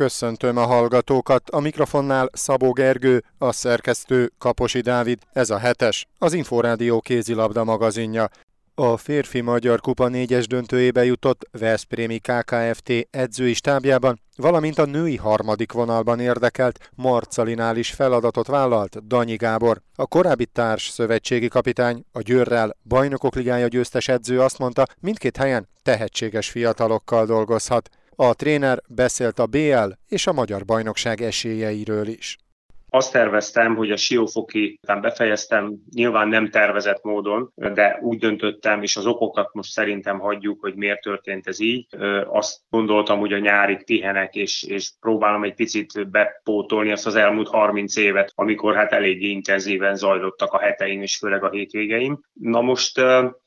köszöntöm a hallgatókat. A mikrofonnál Szabó Gergő, a szerkesztő Kaposi Dávid. Ez a hetes, az Inforádió kézilabda magazinja. A férfi Magyar Kupa négyes döntőjébe jutott Veszprémi KKFT edzői stábjában, valamint a női harmadik vonalban érdekelt Marcalinál is feladatot vállalt Danyi Gábor. A korábbi társ szövetségi kapitány, a Győrrel bajnokok ligája győztes edző azt mondta, mindkét helyen tehetséges fiatalokkal dolgozhat. A tréner beszélt a BL és a Magyar Bajnokság esélyeiről is. Azt terveztem, hogy a siófoki után befejeztem, nyilván nem tervezett módon, de úgy döntöttem, és az okokat most szerintem hagyjuk, hogy miért történt ez így. Azt gondoltam, hogy a nyári pihenek, és, és próbálom egy picit bepótolni azt az elmúlt 30 évet, amikor hát elég intenzíven zajlottak a heteim, és főleg a hétvégeim. Na most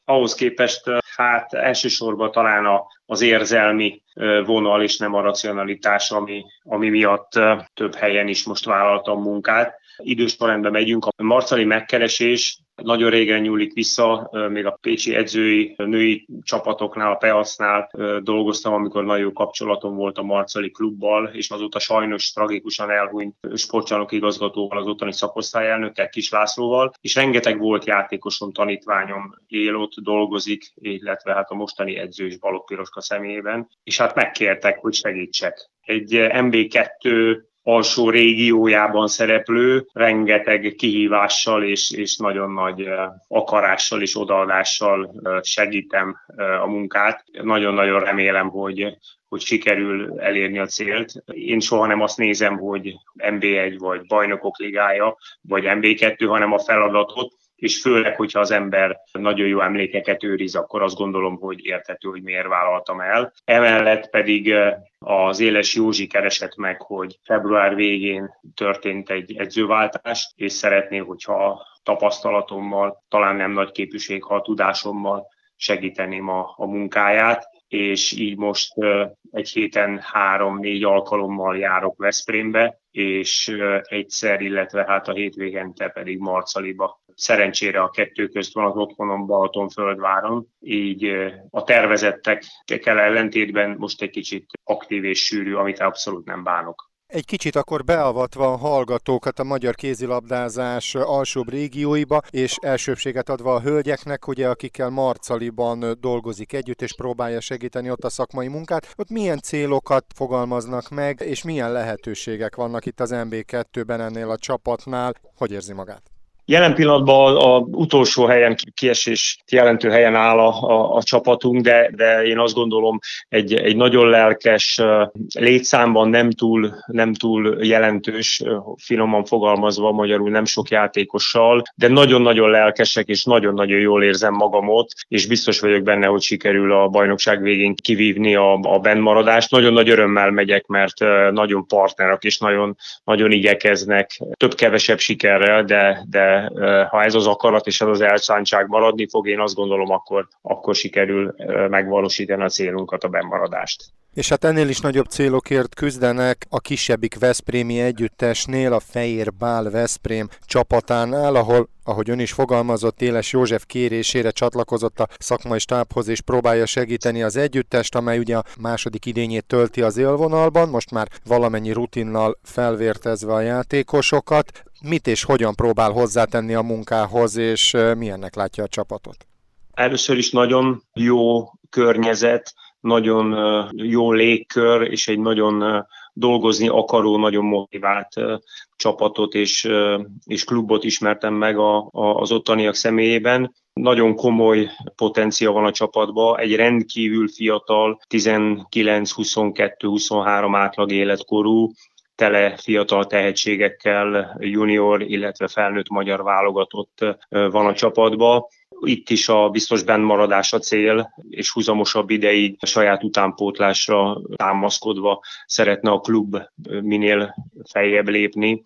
ahhoz képest hát elsősorban talán a, az érzelmi vonal, és nem a racionalitás, ami, ami miatt több helyen is most vállaltam munkát. Idősorrendben megyünk. A marcali megkeresés nagyon régen nyúlik vissza, még a pécsi edzői női csapatoknál, a PEASZ-nál dolgoztam, amikor nagyon jó kapcsolatom volt a Marcali klubbal, és azóta sajnos tragikusan elhunyt sportcsarnok igazgatóval, az ottani szakosztályelnökkel, Kis Lászlóval, és rengeteg volt játékosom, tanítványom él ott, dolgozik, illetve hát a mostani edző is Balogh Piroska személyében, és hát megkértek, hogy segítsek. Egy MB2 alsó régiójában szereplő, rengeteg kihívással és, és nagyon nagy akarással és odaadással segítem a munkát. Nagyon-nagyon remélem, hogy hogy sikerül elérni a célt. Én soha nem azt nézem, hogy MB1 vagy Bajnokok Ligája, vagy MB2, hanem a feladatot, és főleg, hogyha az ember nagyon jó emlékeket őriz, akkor azt gondolom, hogy érthető, hogy miért vállaltam el. Emellett pedig az Éles Józsi keresett meg, hogy február végén történt egy edzőváltás, és szeretné, hogyha tapasztalatommal, talán nem nagy képűség, ha a tudásommal segíteném a, a munkáját, és így most egy héten három-négy alkalommal járok Veszprémbe, és egyszer, illetve hát a hétvégente pedig Marcaliba. Szerencsére a kettő közt van az otthonom Balatonföldváron, így a tervezettekkel ellentétben most egy kicsit aktív és sűrű, amit abszolút nem bánok. Egy kicsit akkor beavatva a hallgatókat a magyar kézilabdázás alsóbb régióiba, és elsőbséget adva a hölgyeknek, ugye, akikkel Marcaliban dolgozik együtt, és próbálja segíteni ott a szakmai munkát, ott milyen célokat fogalmaznak meg, és milyen lehetőségek vannak itt az MB2-ben ennél a csapatnál, hogy érzi magát? Jelen pillanatban a, a utolsó helyen, kiesés jelentő helyen áll a, a, a csapatunk, de, de én azt gondolom egy, egy nagyon lelkes, létszámban nem túl, nem túl jelentős, finoman fogalmazva magyarul nem sok játékossal, de nagyon-nagyon lelkesek, és nagyon-nagyon jól érzem magam ott, és biztos vagyok benne, hogy sikerül a bajnokság végén kivívni a, a bennmaradást. Nagyon nagy örömmel megyek, mert nagyon partnerek, és nagyon, nagyon igyekeznek, több-kevesebb sikerrel, de, de ha ez az akarat és ez az elszántság maradni fog, én azt gondolom, akkor, akkor sikerül megvalósítani a célunkat, a bennmaradást. És hát ennél is nagyobb célokért küzdenek a kisebbik Veszprémi együttesnél, a Fehér Bál Veszprém csapatánál, ahol, ahogy ön is fogalmazott, Éles József kérésére csatlakozott a szakmai stábhoz és próbálja segíteni az együttest, amely ugye a második idényét tölti az élvonalban, most már valamennyi rutinnal felvértezve a játékosokat. Mit és hogyan próbál hozzátenni a munkához, és milyennek látja a csapatot? Először is nagyon jó környezet, nagyon jó légkör, és egy nagyon dolgozni akaró, nagyon motivált csapatot és, és klubot ismertem meg a, a, az ottaniak személyében. Nagyon komoly potencia van a csapatban, egy rendkívül fiatal, 19-22-23 átlag életkorú, tele fiatal tehetségekkel junior, illetve felnőtt magyar válogatott van a csapatban itt is a biztos bennmaradás a cél, és húzamosabb ideig a saját utánpótlásra támaszkodva szeretne a klub minél feljebb lépni.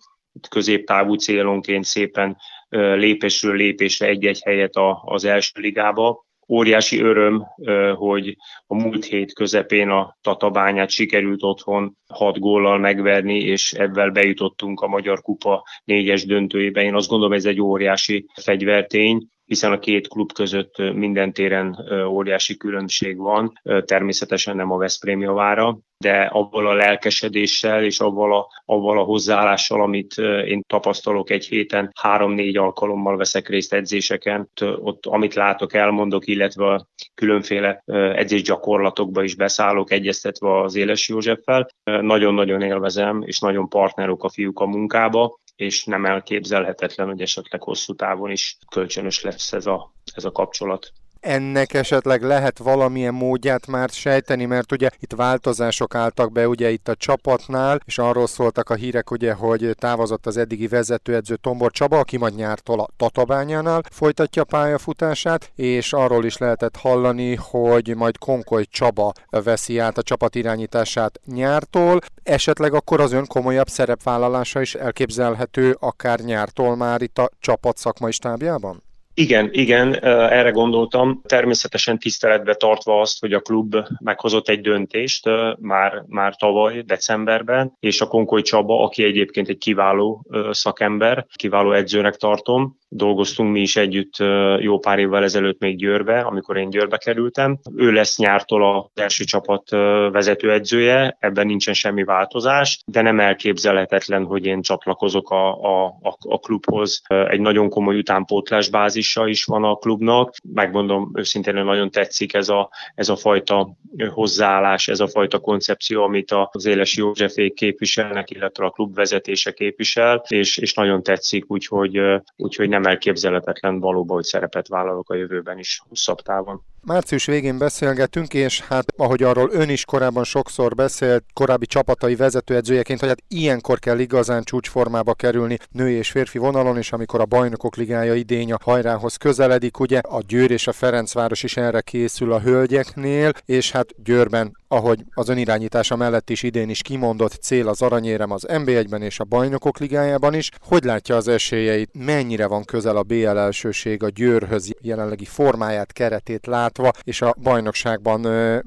Középtávú célonként szépen lépésről lépésre egy-egy helyet az első ligába óriási öröm, hogy a múlt hét közepén a Tatabányát sikerült otthon hat góllal megverni, és ebben bejutottunk a Magyar Kupa négyes döntőjébe. Én azt gondolom, ez egy óriási fegyvertény, hiszen a két klub között minden téren óriási különbség van, természetesen nem a Veszprém javára, de avval a lelkesedéssel és avval a, avval a hozzáállással, amit én tapasztalok egy héten, három-négy alkalommal veszek részt edzéseken, ott amit látok, elmondok, illetve a különféle edzésgyakorlatokba is beszállok, egyeztetve az Éles Józseffel. Nagyon-nagyon élvezem, és nagyon partnerok a fiúk a munkába, és nem elképzelhetetlen, hogy esetleg hosszú távon is kölcsönös lesz ez a, ez a kapcsolat ennek esetleg lehet valamilyen módját már sejteni, mert ugye itt változások álltak be ugye itt a csapatnál, és arról szóltak a hírek ugye, hogy távozott az eddigi vezetőedző Tombor Csaba, aki majd nyártól a Tatabányánál folytatja pályafutását, és arról is lehetett hallani, hogy majd Konkoly Csaba veszi át a csapat irányítását nyártól, esetleg akkor az ön komolyabb szerepvállalása is elképzelhető akár nyártól már itt a csapat szakmai stábjában? Igen, igen, erre gondoltam. Természetesen tiszteletbe tartva azt, hogy a klub meghozott egy döntést már, már tavaly, decemberben, és a Konkoly Csaba, aki egyébként egy kiváló szakember, kiváló edzőnek tartom, dolgoztunk mi is együtt jó pár évvel ezelőtt még Győrbe, amikor én Győrbe kerültem. Ő lesz nyártól az első csapat vezetőedzője, ebben nincsen semmi változás, de nem elképzelhetetlen, hogy én csatlakozok a, a, a, a klubhoz. Egy nagyon komoly utánpótlás bázisa is van a klubnak. Megmondom őszintén, nagyon tetszik ez a, ez a fajta hozzáállás, ez a fajta koncepció, amit az Éles Józsefék képviselnek, illetve a klub vezetése képvisel, és, és nagyon tetszik, úgyhogy, úgyhogy nem elképzelhetetlen valóban, hogy szerepet vállalok a jövőben is hosszabb távon. Március végén beszélgetünk, és hát ahogy arról ön is korábban sokszor beszélt, korábbi csapatai vezetőedzőjeként, hogy hát ilyenkor kell igazán csúcsformába kerülni női és férfi vonalon, és amikor a bajnokok ligája idény a hajrához közeledik, ugye a Győr és a Ferencváros is erre készül a hölgyeknél, és hát Győrben ahogy az önirányítása mellett is idén is kimondott cél az aranyérem az NB1-ben és a Bajnokok Ligájában is. Hogy látja az esélyeit? Mennyire van közel a BL elsőség a Győrhöz jelenlegi formáját, keretét látva, és a bajnokságban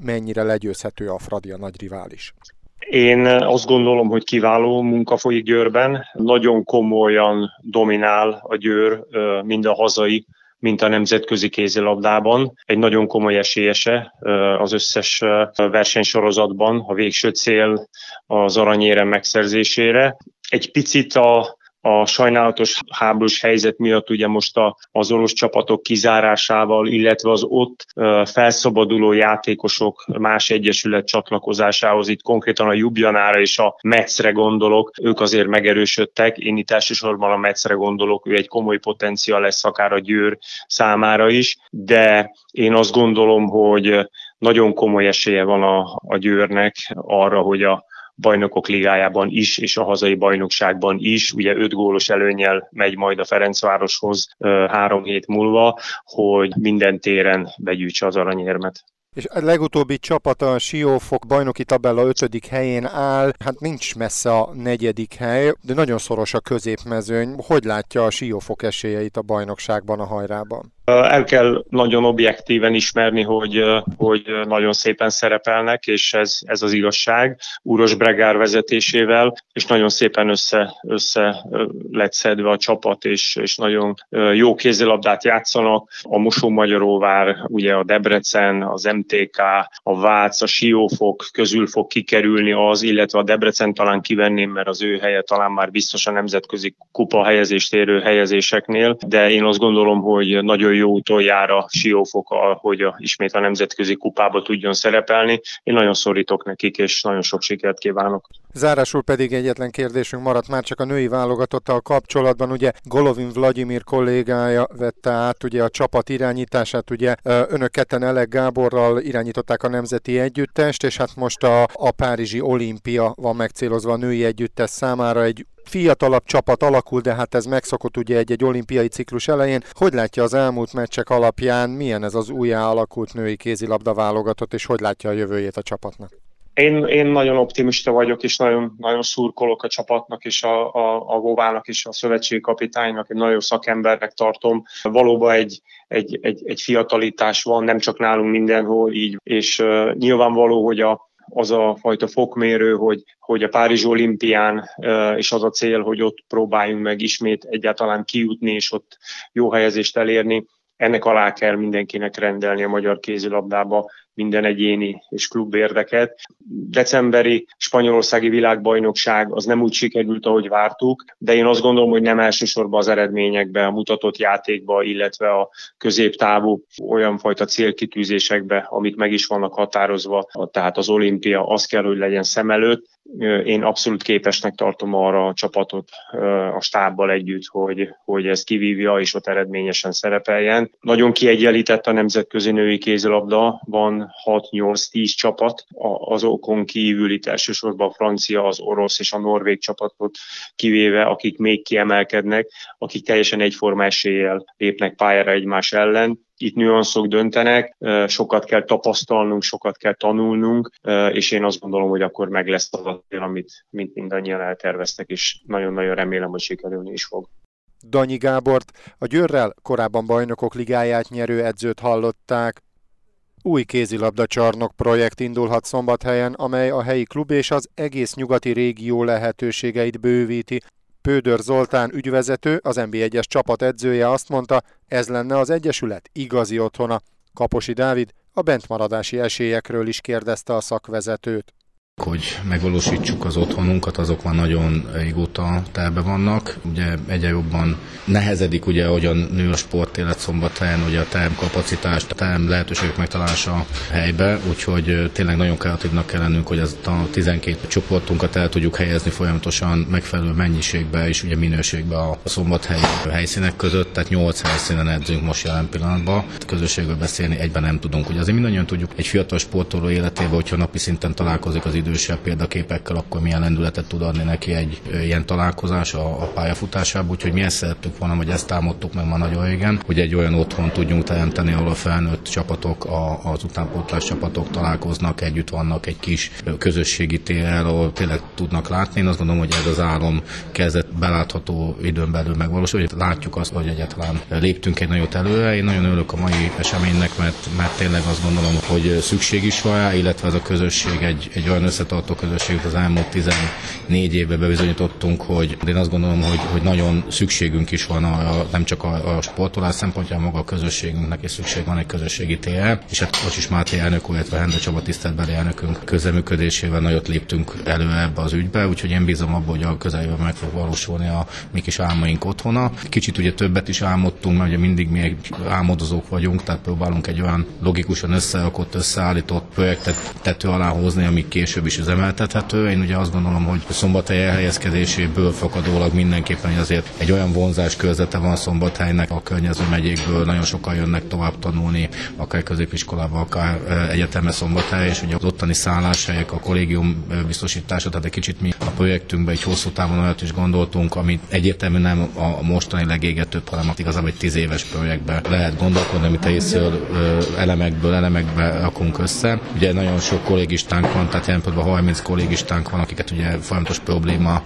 mennyire legyőzhető a Fradi a nagy rivális? Én azt gondolom, hogy kiváló munka folyik Győrben. Nagyon komolyan dominál a Győr, mind a hazai mint a nemzetközi kézilabdában. Egy nagyon komoly esélyese az összes versenysorozatban, a végső cél az aranyérem megszerzésére. Egy picit a a sajnálatos háborús helyzet miatt ugye most a, az orosz csapatok kizárásával, illetve az ott felszabaduló játékosok más egyesület csatlakozásához, itt konkrétan a Jubjanára és a Metzre gondolok, ők azért megerősödtek, én itt elsősorban a Metzre gondolok, ő egy komoly potenciál lesz akár a Győr számára is, de én azt gondolom, hogy nagyon komoly esélye van a, a Győrnek arra, hogy a, bajnokok ligájában is, és a hazai bajnokságban is. Ugye öt gólos előnyel megy majd a Ferencvároshoz három hét múlva, hogy minden téren begyűjtse az aranyérmet. És a legutóbbi csapata a Siófok bajnoki tabella ötödik helyén áll, hát nincs messze a negyedik hely, de nagyon szoros a középmezőny. Hogy látja a Siófok esélyeit a bajnokságban, a hajrában? El kell nagyon objektíven ismerni, hogy, hogy nagyon szépen szerepelnek, és ez, ez az igazság, Úros Bregár vezetésével, és nagyon szépen össze, össze lett szedve a csapat, és, és nagyon jó kézilabdát játszanak. A Mosó-Magyaróvár, ugye a Debrecen, az MTK, a Vác, a Siófok közül fog kikerülni az, illetve a Debrecen talán kivenném, mert az ő helye talán már biztos a nemzetközi kupa helyezést érő helyezéseknél, de én azt gondolom, hogy nagyon jó utoljára Siófok, hogy ismét a nemzetközi kupába tudjon szerepelni. Én nagyon szorítok nekik, és nagyon sok sikert kívánok. Zárásul pedig egyetlen kérdésünk maradt már csak a női válogatottal kapcsolatban. Ugye Golovin Vladimir kollégája vette át ugye a csapat irányítását, ugye önök ketten Elek Gáborral irányították a nemzeti együttest, és hát most a, a Párizsi olimpia van megcélozva a női együttes számára egy fiatalabb csapat alakul, de hát ez megszokott ugye egy-egy olimpiai ciklus elején. Hogy látja az elmúlt meccsek alapján, milyen ez az újjá alakult női kézilabda válogatott, és hogy látja a jövőjét a csapatnak? Én, én nagyon optimista vagyok, és nagyon, nagyon szurkolok a csapatnak, és a, a, a Vovának, és a szövetségi kapitánynak, egy nagyon szakembernek tartom. Valóban egy, egy, egy, egy fiatalitás van, nem csak nálunk mindenhol így, és uh, nyilvánvaló, hogy a, az a fajta fokmérő, hogy, hogy a Párizs olimpián, és az a cél, hogy ott próbáljunk meg ismét egyáltalán kijutni, és ott jó helyezést elérni. ennek alá kell mindenkinek rendelni a magyar kézilabdába minden egyéni és klub érdeket. Decemberi spanyolországi világbajnokság az nem úgy sikerült, ahogy vártuk, de én azt gondolom, hogy nem elsősorban az eredményekbe, a mutatott játékba, illetve a középtávú olyan fajta célkitűzésekbe, amik meg is vannak határozva, tehát az olimpia, az kell, hogy legyen szem előtt. Én abszolút képesnek tartom arra a csapatot a stábbal együtt, hogy, hogy ez kivívja és ott eredményesen szerepeljen. Nagyon kiegyenlített a nemzetközi női kézilabda, van 6-8-10 csapat, azokon kívül itt elsősorban a francia, az orosz és a norvég csapatot kivéve, akik még kiemelkednek, akik teljesen egyforma eséllyel lépnek pályára egymás ellen itt nüanszok döntenek, sokat kell tapasztalnunk, sokat kell tanulnunk, és én azt gondolom, hogy akkor meg lesz az a cél, amit mint mindannyian elterveztek, és nagyon-nagyon remélem, hogy sikerülni is fog. Danyi Gábort, a Győrrel korábban bajnokok ligáját nyerő edzőt hallották. Új kézilabda csarnok projekt indulhat szombathelyen, amely a helyi klub és az egész nyugati régió lehetőségeit bővíti. Pődör Zoltán ügyvezető, az NB1-es csapat edzője azt mondta, ez lenne az Egyesület igazi otthona. Kaposi Dávid a bentmaradási esélyekről is kérdezte a szakvezetőt hogy megvalósítsuk az otthonunkat, azok már nagyon régóta terve vannak. Ugye egyre jobban nehezedik, ugye, hogyan nő a sportélet szombathelyen, ugye a term kapacitást, a term lehetőségek megtalálása helybe, úgyhogy tényleg nagyon kreatívnak kell lennünk, hogy az a 12 csoportunkat el tudjuk helyezni folyamatosan megfelelő mennyiségbe és ugye minőségbe a szombathelyi helyszínek között, tehát 8 helyszínen edzünk most jelen pillanatban. Közösségről beszélni egyben nem tudunk. Ugye azért mindannyian tudjuk egy fiatal sportoló életében, hogyha napi szinten találkozik az idősebb példaképekkel, akkor milyen lendületet tud adni neki egy ilyen találkozás a, a pályafutásában. Úgyhogy mi ezt szerettük volna, hogy ezt támadtuk meg ma nagyon régen, hogy egy olyan otthon tudjunk teremteni, ahol a felnőtt csapatok, a, az utánpótlás csapatok találkoznak, együtt vannak egy kis közösségi térrel, ahol tényleg tudnak látni. Én azt gondolom, hogy ez az álom kezdett belátható időn belül megvalósul, hogy látjuk azt, hogy egyáltalán léptünk egy nagyot előre. Én nagyon örülök a mai eseménynek, mert, mert tényleg azt gondolom, hogy szükség is van rá, illetve ez a közösség egy, egy olyan összetartó közösséget az elmúlt 14 évben bebizonyítottunk, hogy én azt gondolom, hogy, hogy nagyon szükségünk is van a, nem csak a, a sportolás szempontjából, maga a közösségünknek is szükség van egy közösségi tér, és hát is Máté elnök illetve Hende Csaba tiszteletbeli elnökünk közeműködésével nagyot léptünk elő ebbe az ügybe, úgyhogy én bízom abban, hogy a közeljövőben meg fog valósulni a mi kis álmaink otthona. Kicsit ugye többet is álmodtunk, mert ugye mindig mi egy álmodozók vagyunk, tehát próbálunk egy olyan logikusan összerakott, összeállított projektet tető alá hozni, ami később is üzemeltethető. Én ugye azt gondolom, hogy a szombathely elhelyezkedéséből fakadólag mindenképpen azért egy olyan vonzás körzete van Szombathelynek a környező megyékből, nagyon sokan jönnek tovább tanulni, akár középiskolába, akár egyeteme Szombathely, és ugye az ottani szálláshelyek, a kollégium biztosítása, tehát egy kicsit mi a projektünkben egy hosszú távon olyat is gondoltunk, ami egyértelműen nem a mostani legégetőbb, hanem igazából egy tíz éves projektbe lehet gondolkodni, amit részről elemekből, elemekbe rakunk össze. Ugye nagyon sok kollégistánk van, tehát jelen 30 kollégistánk van, akiket ugye folyamatos probléma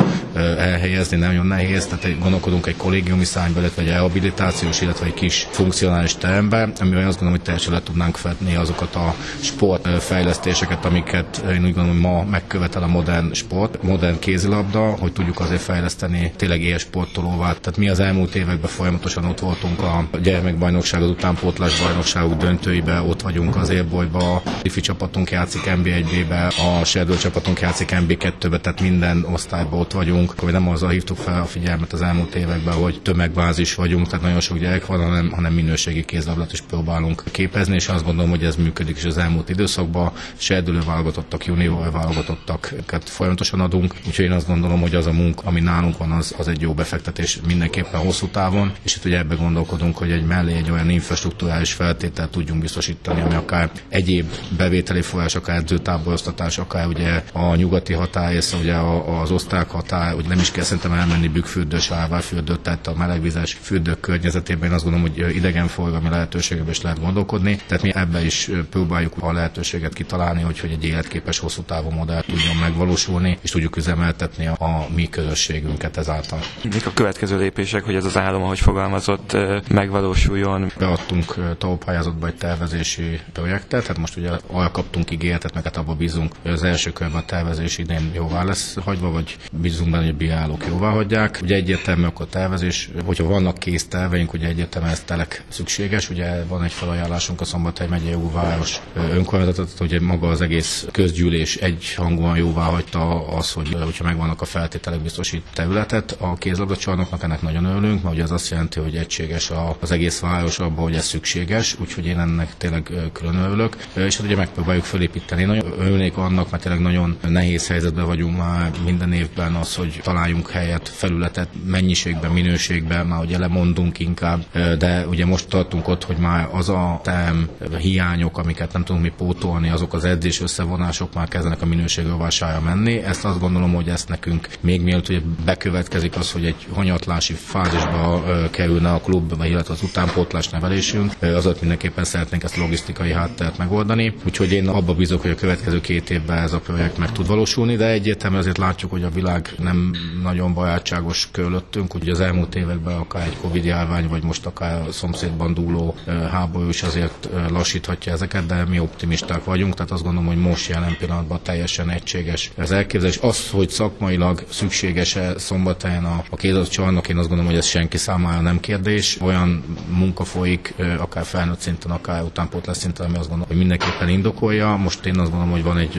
elhelyezni, nagyon nehéz, tehát gondolkodunk egy kollégiumi szányba, illetve egy rehabilitációs, illetve egy kis funkcionális terembe, amivel azt gondolom, hogy teljesen le tudnánk fedni azokat a sportfejlesztéseket, amiket én úgy gondolom, hogy ma megkövetel a modern sport, modern kézilabda, hogy tudjuk azért fejleszteni tényleg ilyen sportolóvá. Tehát mi az elmúlt években folyamatosan ott voltunk a gyermekbajnokság, az utánpótlás bajnokságok döntőibe, ott vagyunk az élbolyba, a ifi csapatunk játszik NB1-be, a Serdő csapatunk játszik NB2-be, tehát minden osztályban ott vagyunk, hogy nem azzal hívtuk fel a figyelmet az elmúlt években, hogy tömegbázis vagyunk, tehát nagyon sok gyerek van, hanem, hanem minőségi kézlabdát is próbálunk képezni, és azt gondolom, hogy ez működik is az elmúlt időszakban. Serdülő válogatottak, junior válogatottak, folyamatosan adunk, úgyhogy én azt gondolom, hogy az a munka, ami nálunk van, az, az egy jó befektetés mindenképpen hosszú távon, és itt ugye ebbe gondolkodunk, hogy egy mellé egy olyan infrastruktúrális feltételt tudjunk biztosítani, ami akár egyéb bevételi forrás, akár edzőtáboroztatás, akár ugye a nyugati határ, és ugye az osztrák határ, hogy nem is kell szerintem elmenni bükkfürdős, árvárfürdőt, tehát a melegvizes fürdők környezetében én azt gondolom, hogy idegenforgalmi lehetőségekben is lehet gondolkodni. Tehát mi ebbe is próbáljuk a lehetőséget kitalálni, hogy, hogy egy életképes hosszú távú modell tudjon megvalósulni, és tudjuk üzemeltetni a, a mi közösségünket ezáltal. Mik a következő lépések, hogy ez az álom, ahogy fogalmazott, megvalósuljon? Beadtunk TAO pályázatba egy tervezési projektet, tehát most ugye arra kaptunk ígéretet, meg hát abba bízunk, hogy az első körben a tervezés idén jóvá lesz hagyva, vagy bízunk benne, hogy a bírálók jóvá hagyják. Ugye egyértelmű akkor tervezés, hogyha vannak kész terveink, ugye egyértelmű ez telek szükséges. Ugye van egy felajánlásunk a Szombathely megyei jóváros önkormányzatot, hogy maga az egész közgyűlés egy hangúan jóvá hagyta az, hogy hogyha megvannak a feltételek biztosít területet a kézlabdacsarnoknak, ennek nagyon örülünk, mert ugye az azt jelenti, hogy egységes az egész város abban, hogy ez szükséges, úgyhogy én ennek tényleg külön örülök. És hát ugye megpróbáljuk felépíteni. Nagyon örülnék annak, mert tényleg nagyon nehéz helyzetben vagyunk már minden évben az, hogy találjunk helyet, felületet mennyiségben, minőségben, már ugye lemondunk inkább, de ugye most tartunk ott, hogy már az a term hiányok, amiket nem tudunk mi pótolni, azok az edzés összevonások már kezdenek a minőség rovására menni. Ezt azt gondolom, hogy ezt nekünk még mielőtt hogy bekövetkezik az, hogy egy hanyatlási fázisba kerülne a klub, illetve az utánpótlás nevelésünk, azot mindenképpen szeretnénk ezt logisztikai hátteret megoldani. Úgyhogy én abba bízok, hogy a következő két évben ez a projekt meg tud valósulni, de egyértelműen azért látjuk, hogy a világ nem nagyon barátságos körülöttünk. Ugye az elmúlt években akár egy Covid járvány, vagy most akár a szomszédban dúló háború is azért lassíthatja ezeket, de mi optimisták vagyunk, tehát azt gondolom, hogy most jelen pillanatban teljesen egységes az elképzelés. Az, hogy szakmailag szükséges-e szombathelyen a, a kézadott csarnok, én azt gondolom, hogy ez senki számára nem kérdés. Olyan munka folyik, akár felnőtt szinten, akár utánpótlás szinten, ami azt gondolom, hogy mindenképpen indokolja. Most én azt gondolom, hogy van egy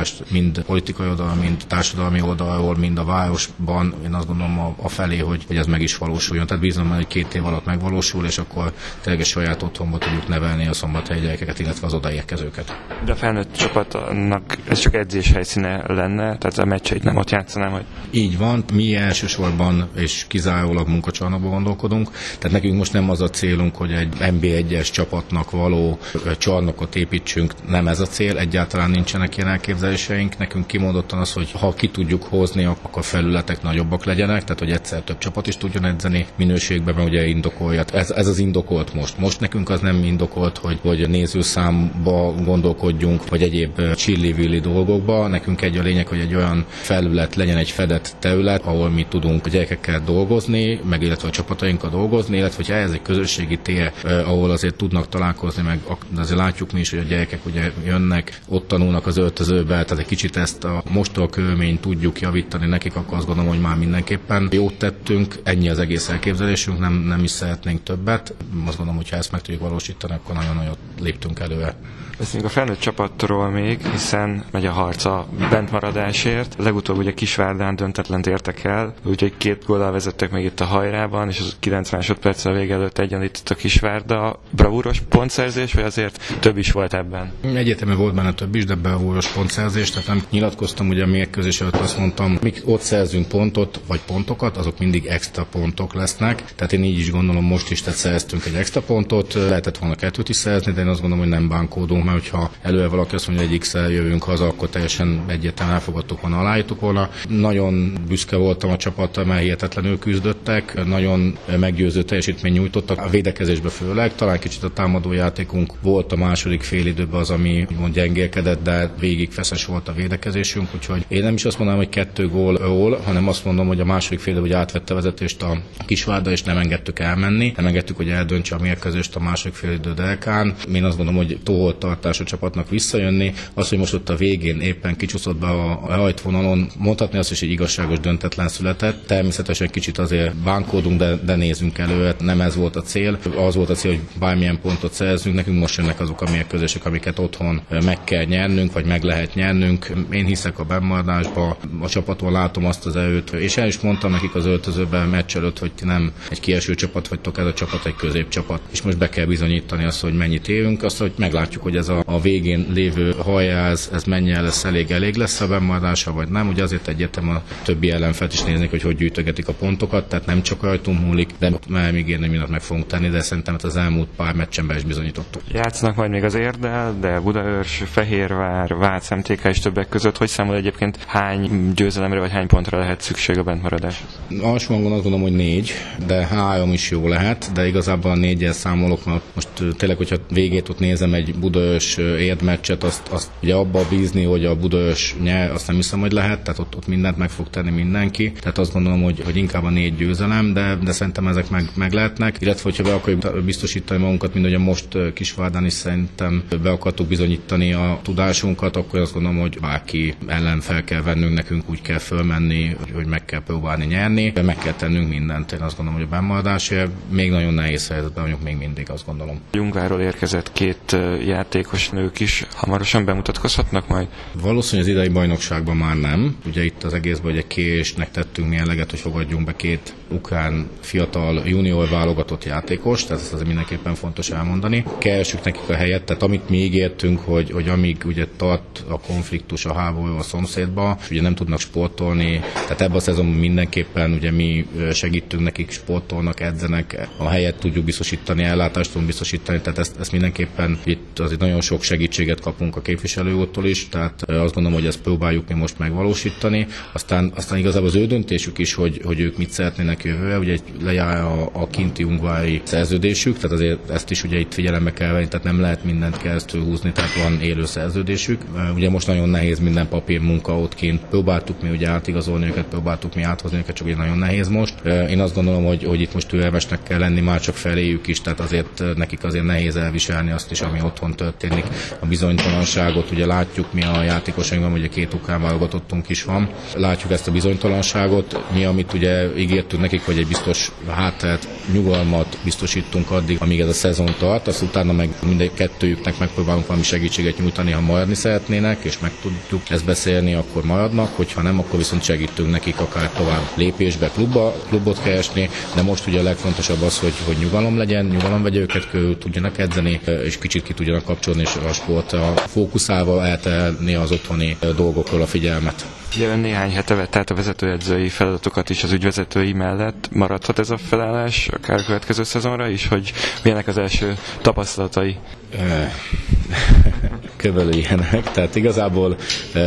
összefogást mind politikai oldal, mind társadalmi oldalról, mind a városban. Én azt gondolom a, a felé, hogy, hogy ez meg is valósuljon. Tehát bízom, hogy két év alatt megvalósul, és akkor tényleg saját otthonba tudjuk nevelni a szombathelyi gyerekeket, illetve az odaérkezőket. De a felnőtt csapatnak ez csak edzés helyszíne lenne, tehát a meccseit nem ott játszanám, hogy... Így van, mi elsősorban és kizárólag munkacsarnokban gondolkodunk, tehát nekünk most nem az a célunk, hogy egy NB1-es csapatnak való csarnokot építsünk, nem ez a cél, egyáltalán nincsenek ilyen elképzeléseink. Nekünk kimondottan az, hogy ha ki tudjuk hozni, akkor felületek nagyobbak legyenek, tehát hogy egyszer több csapat is tudjon edzeni minőségben, mert ugye indokolja. Ez, ez az indokolt most. Most nekünk az nem indokolt, hogy, hogy nézőszámba gondolkodjunk, vagy egyéb csillivilli dolgokba. Nekünk egy a lényeg, hogy egy olyan felület legyen egy fedett terület, ahol mi tudunk a gyerekekkel dolgozni, meg illetve a csapatainkkal dolgozni, illetve hogy ez egy közösségi tér, ahol azért tudnak találkozni, meg azért látjuk mi is, hogy a gyerekek ugye jönnek, ott tanulnak az öltözőbe, tehát egy kicsit ezt a mostoha körményt tudjuk javítani nekik, akkor azt gondolom, hogy már mindenképpen jót tettünk, ennyi az egész elképzelésünk, nem, nem is szeretnénk többet. Azt gondolom, hogy ha ezt meg tudjuk valósítani, akkor nagyon nagyot léptünk előre. Beszéljünk a felnőtt csapatról még, hiszen megy a harca bentmaradásért. Legutóbb ugye Kisvárdán döntetlent értek el, úgyhogy két góllal vezettek meg itt a hajrában, és az 90 másodperccel vége előtt egyenlített a Kisvárda. Bravúros pontszerzés, vagy azért több is volt ebben? Egyetemű volt benne több is, de bravúros pontszerzés, tehát nem nyilatkoztam ugye a mérkőzés előtt azt mondtam, mik ott szerzünk pontot, vagy pontokat, azok mindig extra pontok lesznek. Tehát én így is gondolom, most is tehát szereztünk egy extra pontot, lehetett volna kettőt is szerezni, de én azt gondolom, hogy nem bánkódunk mert hogyha előre valaki azt mondja, hogy egy x jövünk haza, akkor teljesen egyértelműen elfogadtuk volna, aláírtuk volna. Nagyon büszke voltam a csapattal, mert hihetetlenül küzdöttek, nagyon meggyőző teljesítmény nyújtottak, a védekezésbe főleg, talán kicsit a támadó játékunk volt a második fél időben az, ami úgymond gyengélkedett, de végig feszes volt a védekezésünk, úgyhogy én nem is azt mondanám, hogy kettő gól, gól hanem azt mondom, hogy a második fél időben átvette a vezetést a Kisvárda, és nem engedtük elmenni, nem engedtük, hogy eldöntse a mérkőzést a második fél idő Delkán. Én azt gondolom, hogy toholt tartású csapatnak visszajönni. Az, hogy most ott a végén éppen kicsúszott be a hajtvonalon, mondhatni azt is, hogy igazságos döntetlen született. Természetesen kicsit azért bánkódunk, de, de nézzünk elő, nem ez volt a cél. Az volt a cél, hogy bármilyen pontot szerzünk, nekünk most jönnek azok a mérkőzések, amiket otthon meg kell nyernünk, vagy meg lehet nyernünk. Én hiszek a bemaradásba, a csapaton látom azt az erőt, és el is mondtam nekik az öltözőben meccs előtt, hogy nem egy kieső csapat vagytok, ez a csapat egy középcsapat. És most be kell bizonyítani azt, hogy mennyit élünk, azt, hogy meglátjuk, hogy ez a, a végén lévő hajáz, ez mennyire lesz elég, elég lesz a bemaradása, vagy nem. Ugye azért egyetem a többi ellenfelt is néznek, hogy hogy gyűjtögetik a pontokat, tehát nem csak rajtunk múlik, de már én mindent meg fogunk tenni, de szerintem az elmúlt pár meccsen be is bizonyítottuk. Játszanak majd még az Érdel, de Budaörs, Fehérvár, Vác, MTK és többek között. Hogy számol egyébként hány győzelemre vagy hány pontra lehet szükség a bentmaradás? Alsó azt gondolom, hogy négy, de három is jó lehet, de igazából a négyel számolok, mert most tényleg, hogyha végét ott nézem egy Budaörs érdmeccset, azt, azt ugye abba bízni, hogy a Budaörs nyer, azt nem hiszem, hogy lehet, tehát ott, ott mindent meg fog tenni mindenki. Tehát azt gondolom, hogy, hogy inkább a négy győzelem, de, de szerintem ezek meg, meg lehetnek. Illetve, hogyha be akarjuk biztosítani magunkat, mint ugye most Kisvárdán is szerintem be akartuk bizonyítani a tudásunkat, akkor azt gondolom, hogy bárki ellen fel kell vennünk nekünk úgy kell fölmenni, hogy meg kell próbálni nyerni, meg kell tennünk mindent. Én azt gondolom, hogy a bennmaradásért még nagyon nehéz helyzetben vagyunk még mindig, azt gondolom. Jungváról érkezett két játékos nők is, hamarosan bemutatkozhatnak majd? Valószínűleg az idei bajnokságban már nem. Ugye itt az egészben egy késnek tettünk mi eleget, hogy fogadjunk be két ukrán fiatal junior válogatott játékos, tehát ezt azért mindenképpen fontos elmondani. Keresjük nekik a helyet, tehát amit mi ígértünk, hogy, hogy amíg ugye tart a konfliktus, a háború a szomszédba, ugye nem tudnak sportolni, tehát ebben a szezonban mindenképpen ugye mi segítünk nekik, sportolnak, edzenek, a helyet tudjuk biztosítani, ellátást tudunk biztosítani, tehát ezt, ezt mindenképpen itt azért nagyon sok segítséget kapunk a képviselőúttól is, tehát azt gondolom, hogy ezt próbáljuk mi most megvalósítani. Aztán, aztán igazából az ő döntésük is, hogy, hogy ők mit szeretnének jövőre, ugye lejár a, a kinti ungvári szerződésük, tehát azért ezt is ugye itt figyelembe kell venni, tehát nem lehet mindent keresztül húzni, tehát van élő szerződésük. Ugye most nagyon nehéz minden papír munka ott kint. Próbáltuk mi ugye átigazolni őket, próbáltuk mi áthozni őket, csak ugye nagyon nehéz most. Én azt gondolom, hogy, hogy itt most türelmesnek kell lenni már csak feléjük is, tehát azért nekik azért nehéz elviselni azt is, ami otthon történik. A bizonytalanságot ugye látjuk mi a játékosainkban, ugye két ukrán válogatottunk is van. Látjuk ezt a bizonytalanságot, mi amit ugye ígértünk nekik, hogy egy biztos hátteret, nyugalmat biztosítunk addig, amíg ez a szezon tart, azt utána meg mindegy kettőjüknek megpróbálunk valami segítséget nyújtani, ha maradni szeretnének, és meg tudjuk ezt beszélni, akkor maradnak, hogyha nem, akkor viszont segítünk nekik akár tovább lépésbe klubba, klubot keresni, de most ugye a legfontosabb az, hogy, hogy nyugalom legyen, nyugalom vegye őket körül, tudjanak edzeni, és kicsit ki tudjanak kapcsolni, és a sportra fókuszálva eltenni az otthoni dolgokról a figyelmet. Ugye néhány hete vett át a vezetőedzői feladatokat is az ügyvezetői mellett. Maradhat ez a felállás akár a következő szezonra is, hogy milyenek az első tapasztalatai? Körülbelül ilyenek, tehát igazából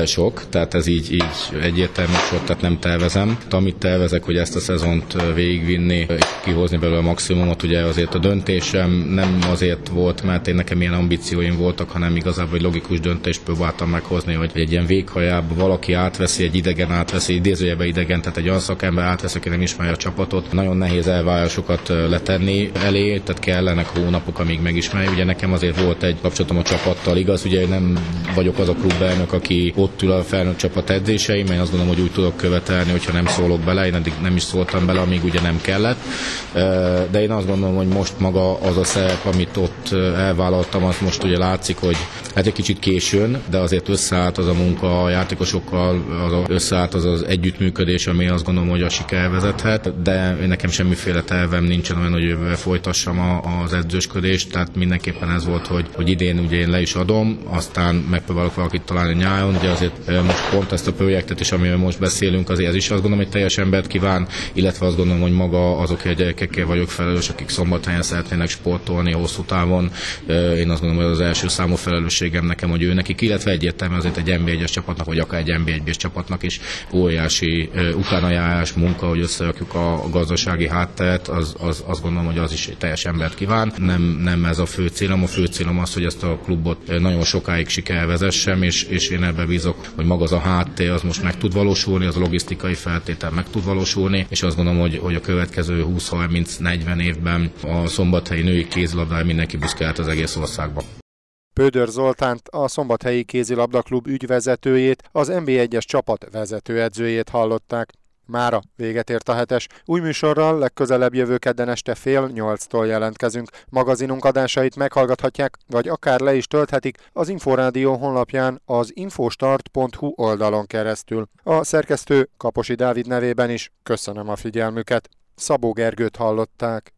sok, tehát ez így, így egyértelmű sok, tehát nem tervezem. Amit tervezek, hogy ezt a szezont végigvinni, és kihozni belőle a maximumot, ugye azért a döntésem nem azért volt, mert én nekem ilyen ambícióim voltak, hanem igazából egy logikus döntést próbáltam meghozni, hogy egy ilyen véghajába valaki átveszi, egy idegen átveszi, idézőjebe idegen, tehát egy olyan szakember átveszi, aki nem ismeri a csapatot. Nagyon nehéz elvárásokat letenni elé, tehát kellenek hónapok, amíg megismeri. Ugye nekem azért volt egy kapcsolatom a csapattal, igaz, ugye nem vagyok az a klubelnök, aki ott ül a felnőtt csapat edzéseim, én azt gondolom, hogy úgy tudok követelni, hogyha nem szólok bele, én eddig nem is szóltam bele, amíg ugye nem kellett. De én azt gondolom, hogy most maga az a szerep, amit ott elvállaltam, az most ugye látszik, hogy hát egy kicsit későn, de azért összeállt az a munka a játékosokkal, az összeállt az az együttműködés, ami azt gondolom, hogy a siker vezethet, de nekem semmiféle tervem nincsen olyan, hogy jövőre folytassam a, az edzősködést, tehát mindenképpen ez volt, hogy, hogy idén ugye én le is adom, aztán megpróbálok valakit találni nyáron, ugye azért most pont ezt a projektet is, amiről most beszélünk, azért ez is azt gondolom, hogy teljes embert kíván, illetve azt gondolom, hogy maga azok a gyerekekkel vagyok felelős, akik szombathelyen szeretnének sportolni hosszú távon. Én azt gondolom, hogy az első számú felelősségem nekem, hogy ő nekik, illetve egyértelműen azért egy NB1-es csapatnak, vagy akár egy NB1-es csapatnak is óriási utánajárás munka, hogy összerakjuk a gazdasági hátteret, az, az, azt gondolom, hogy az is teljes embert kíván. Nem, nem ez a fő célom, a fő célom az, hogy ezt a klubot nagyon sokáig siker vezessem, és, és én ebbe bízok, hogy maga az a háttér az most meg tud valósulni, az a logisztikai feltétel meg tud valósulni, és azt gondolom, hogy, hogy a következő 20-30-40 évben a szombathelyi női kézilabdája mindenki büszke az egész országban. Pödör Zoltánt, a Szombathelyi Kézilabdaklub ügyvezetőjét, az NB1-es csapat vezetőedzőjét hallották. Mára véget ért a hetes. Új műsorral legközelebb jövő kedden este fél nyolctól jelentkezünk. Magazinunk adásait meghallgathatják, vagy akár le is tölthetik az Inforádió honlapján az infostart.hu oldalon keresztül. A szerkesztő Kaposi Dávid nevében is köszönöm a figyelmüket. Szabó Gergőt hallották.